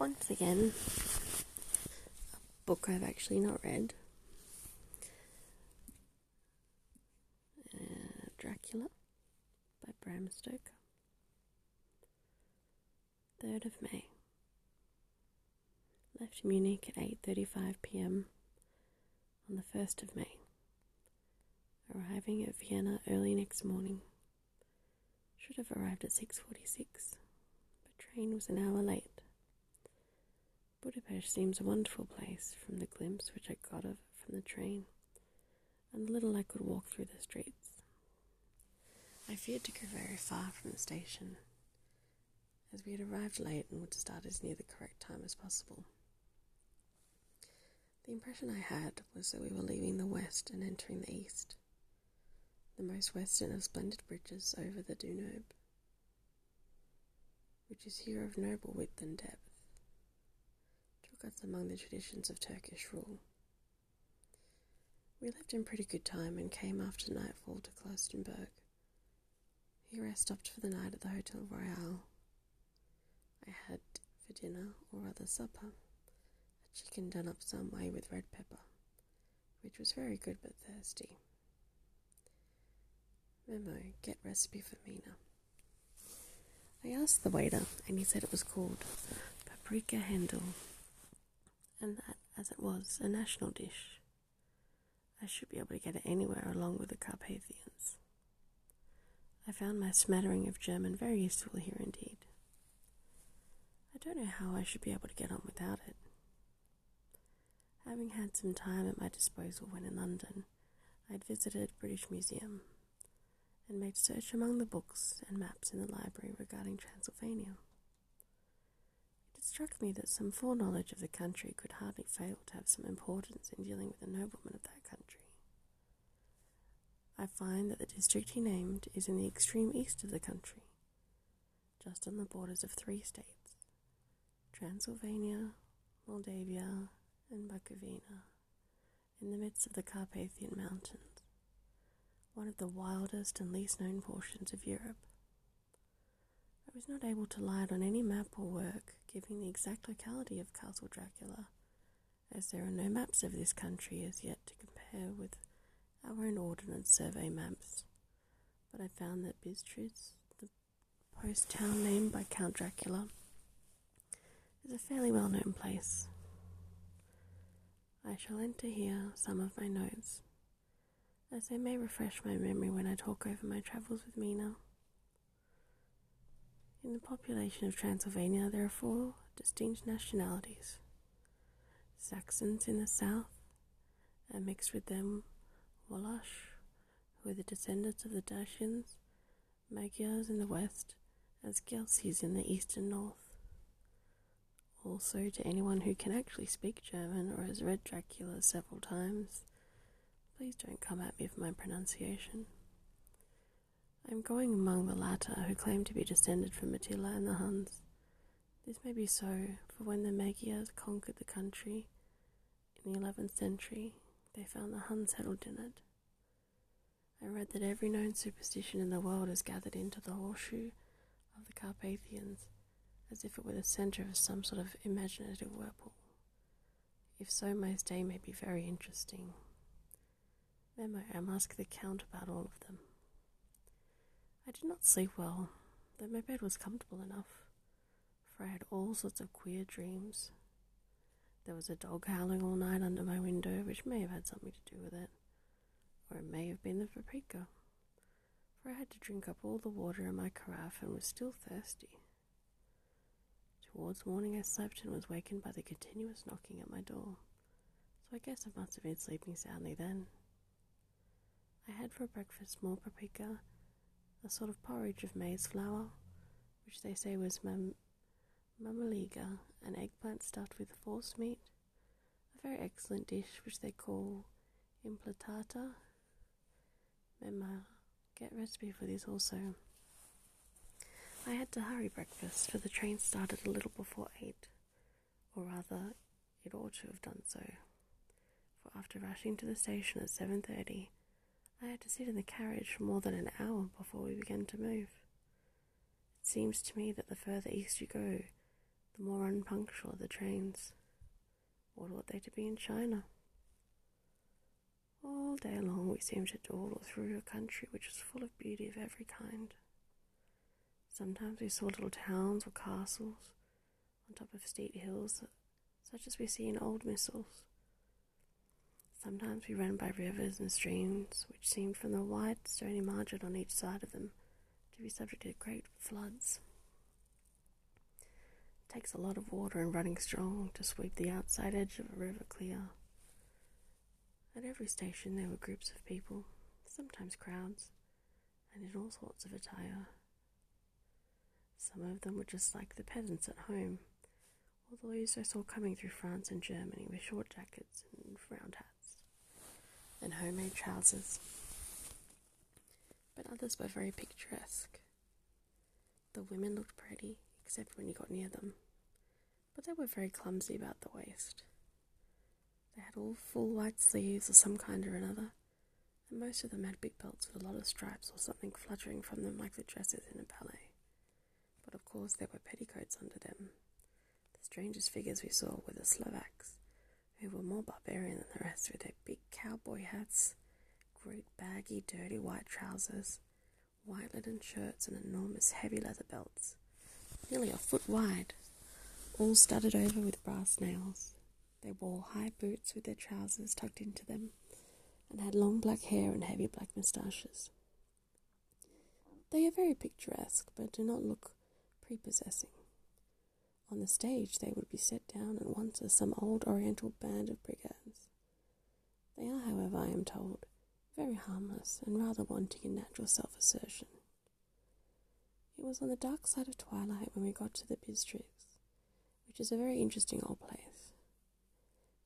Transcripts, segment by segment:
once again, a book I've actually not read. Uh, Dracula by Bram Stoker. 3rd of May. Left Munich at 8:35 p.m. on the 1st of May. Arriving at Vienna early next morning. Should have arrived at 6:46, but train was an hour late. Budapest seems a wonderful place from the glimpse which I got of it from the train, and the little I could walk through the streets. I feared to go very far from the station, as we had arrived late and would start as near the correct time as possible. The impression I had was that we were leaving the west and entering the east, the most western of splendid bridges over the Danube, which is here of noble width and depth among the traditions of Turkish rule. We left in pretty good time and came after nightfall to Klosterberg. Here I stopped for the night at the Hotel Royal. I had for dinner, or rather supper, a chicken done up some way with red pepper, which was very good but thirsty. Memo, get recipe for Mina. I asked the waiter, and he said it was called paprika hendl and that, as it was a national dish, I should be able to get it anywhere along with the Carpathians. I found my smattering of German very useful here indeed. I don't know how I should be able to get on without it. Having had some time at my disposal when in London, I had visited British Museum and made search among the books and maps in the library regarding Transylvania. It struck me that some foreknowledge of the country could hardly fail to have some importance in dealing with the nobleman of that country. I find that the district he named is in the extreme east of the country, just on the borders of three states Transylvania, Moldavia, and Bukovina, in the midst of the Carpathian Mountains, one of the wildest and least known portions of Europe. I was not able to light on any map or work giving the exact locality of Castle Dracula, as there are no maps of this country as yet to compare with our own Ordnance Survey maps. But I found that Bistritz, the post town named by Count Dracula, is a fairly well known place. I shall enter here some of my notes, as they may refresh my memory when I talk over my travels with Mina. In the population of Transylvania, there are four distinct nationalities Saxons in the south, and mixed with them Wallachs, who are the descendants of the Dacians, Magyars in the west, and Szekelys in the east and north. Also, to anyone who can actually speak German or has read Dracula several times, please don't come at me for my pronunciation. I am going among the latter, who claim to be descended from Attila and the Huns. This may be so, for when the Magyars conquered the country in the 11th century, they found the Huns settled in it. I read that every known superstition in the world is gathered into the horseshoe of the Carpathians, as if it were the centre of some sort of imaginative whirlpool. If so, my stay may be very interesting. Memo, I must ask the Count about all of them. I did not sleep well, though my bed was comfortable enough, for I had all sorts of queer dreams. There was a dog howling all night under my window, which may have had something to do with it, or it may have been the paprika, for I had to drink up all the water in my carafe and was still thirsty. Towards morning, I slept and was wakened by the continuous knocking at my door, so I guess I must have been sleeping soundly then. I had for breakfast more paprika a sort of porridge of maize flour, which they say was mam- mamaliga, an eggplant stuffed with forcemeat, a very excellent dish which they call impletata. Mema, get recipe for this also. I had to hurry breakfast, for the train started a little before eight, or rather, it ought to have done so. For after rushing to the station at seven thirty, I had to sit in the carriage for more than an hour before we began to move. It seems to me that the further east you go, the more unpunctual the trains. What ought they to be in China? All day long we seemed to dawdle through a country which was full of beauty of every kind. Sometimes we saw little towns or castles on top of steep hills, such as we see in old missals. Sometimes we ran by rivers and streams which seemed from the wide stony margin on each side of them to be subject to great floods. It takes a lot of water and running strong to sweep the outside edge of a river clear. At every station there were groups of people, sometimes crowds, and in all sorts of attire. Some of them were just like the peasants at home, or those I saw coming through France and Germany with short jackets and round hats and homemade trousers. But others were very picturesque. The women looked pretty, except when you got near them, but they were very clumsy about the waist. They had all full white sleeves of some kind or another, and most of them had big belts with a lot of stripes or something fluttering from them like the dresses in a ballet. But of course there were petticoats under them. The strangest figures we saw were the Slovaks, who were more barbarian than the rest with their big cowboy hats, great baggy dirty white trousers, white linen shirts and enormous heavy leather belts, nearly a foot wide, all studded over with brass nails. They wore high boots with their trousers tucked into them, and had long black hair and heavy black moustaches. They are very picturesque, but do not look prepossessing. On the stage, they would be set down at once as some old Oriental band of brigands. They are, however, I am told, very harmless and rather wanting in natural self assertion. It was on the dark side of twilight when we got to the Bistritz, which is a very interesting old place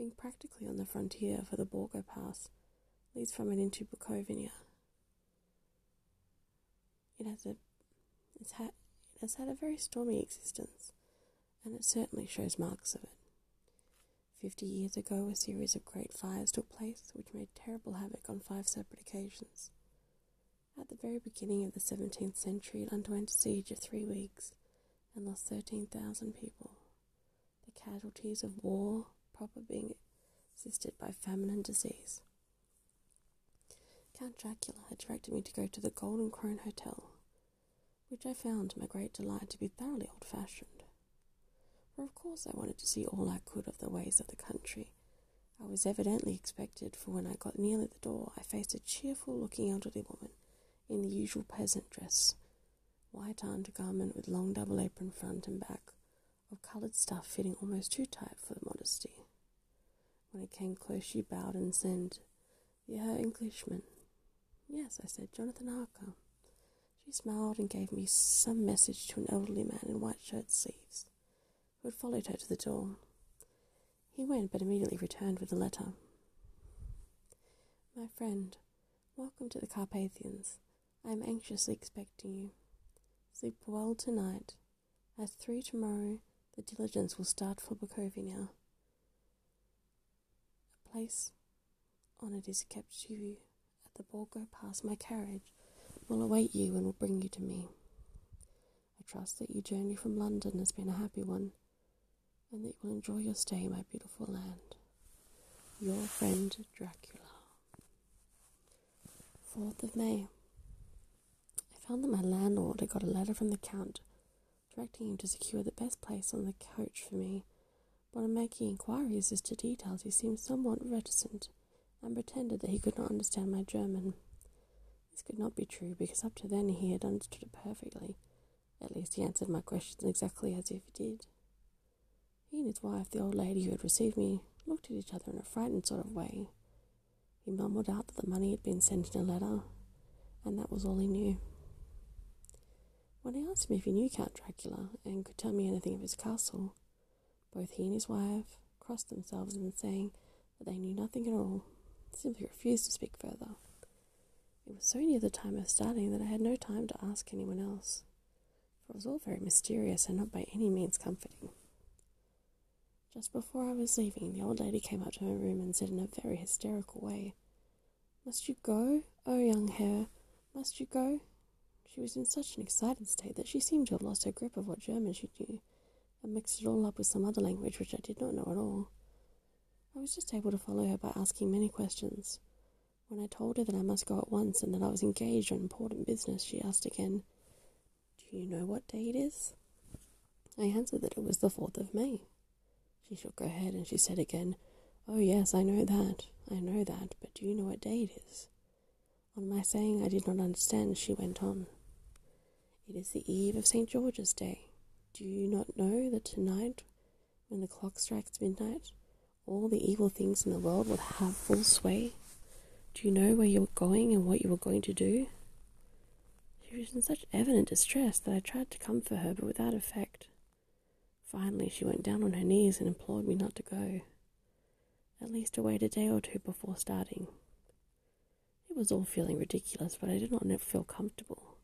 being practically on the frontier for the Borgo Pass leads from it into Bukovina. It has a it's had it has had a very stormy existence, and it certainly shows marks of it. Fifty years ago, a series of great fires took place, which made terrible havoc on five separate occasions. At the very beginning of the 17th century, it underwent a siege of three weeks and lost 13,000 people. The casualties of war, proper being assisted by famine and disease. Count Dracula had directed me to go to the Golden Krone Hotel, which I found to my great delight to be thoroughly old fashioned. For of course I wanted to see all I could of the ways of the country. I was evidently expected, for when I got nearly the door, I faced a cheerful looking elderly woman in the usual peasant dress, white undergarment with long double apron front and back, of coloured stuff fitting almost too tight for modesty. When I came close, she bowed and said, You are Englishman? Yes, I said, Jonathan Harker. She smiled and gave me some message to an elderly man in white shirt sleeves, who had followed her to the door. He went, but immediately returned with a letter. My friend, welcome to the Carpathians. I am anxiously expecting you. Sleep well tonight. At three tomorrow, the diligence will start for Bukovina A place on it is kept to you at the Borgo Pass. My carriage will await you and will bring you to me. I trust that your journey from London has been a happy one and that you will enjoy your stay in my beautiful land. Your friend Dracula. 4th of May. I found that my landlord had got a letter from the Count directing him to secure the best place on the coach for me but on making inquiries as to details, he seemed somewhat reticent and pretended that he could not understand my German. This could not be true because up to then he had understood it perfectly. At least he answered my questions exactly as if he did. He and his wife, the old lady who had received me, looked at each other in a frightened sort of way. He mumbled out that the money had been sent in a letter, and that was all he knew. When I asked him if he knew Count Dracula and could tell me anything of his castle, both he and his wife crossed themselves in saying that they knew nothing at all, simply refused to speak further. It was so near the time of starting that I had no time to ask anyone else, for it was all very mysterious and not by any means comforting. Just before I was leaving, the old lady came up to my room and said in a very hysterical way, Must you go, oh young Herr? Must you go? She was in such an excited state that she seemed to have lost her grip of what German she knew and mixed it all up with some other language which I did not know at all. I was just able to follow her by asking many questions. When I told her that I must go at once and that I was engaged on important business, she asked again, Do you know what day it is? I answered that it was the 4th of May. She shook her head and she said again, Oh, yes, I know that, I know that, but do you know what day it is? On my saying I did not understand, she went on, It is the eve of St. George's Day. Do you not know that tonight, when the clock strikes midnight, all the evil things in the world will have full sway? Do you know where you are going and what you are going to do? She was in such evident distress that I tried to comfort her, but without effect. Finally, she went down on her knees and implored me not to go. At least to wait a day or two before starting. It was all feeling ridiculous, but I did not feel comfortable.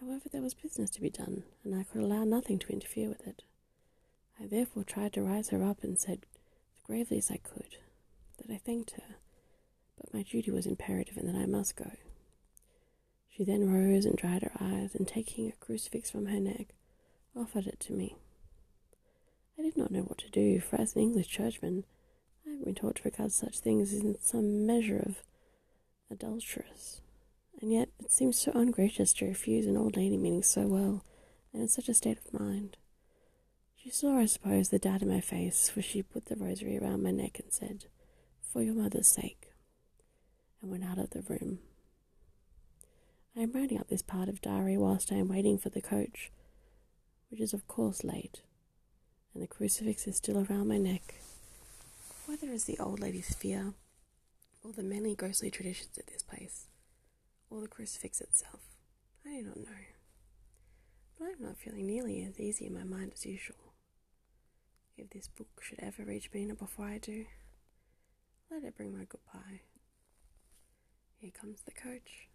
However, there was business to be done, and I could allow nothing to interfere with it. I therefore tried to rise her up and said, as gravely as I could, that I thanked her, but my duty was imperative and that I must go. She then rose and dried her eyes, and taking a crucifix from her neck, offered it to me. I did not know what to do, for as an English churchman, I have been taught to regard such things as in some measure of adulterous and yet it seemed so ungracious to refuse an old lady meaning so well, and in such a state of mind. She saw, I suppose, the doubt in my face, for she put the rosary around my neck and said, For your mother's sake, and went out of the room. I am writing up this part of diary whilst I am waiting for the coach, which is of course late, and the crucifix is still around my neck. Whether it's the old lady's fear, or the many ghostly traditions at this place, or the crucifix itself. I do not know. But I am not feeling nearly as easy in my mind as usual. If this book should ever reach Mina before I do, let it bring my goodbye. Here comes the coach.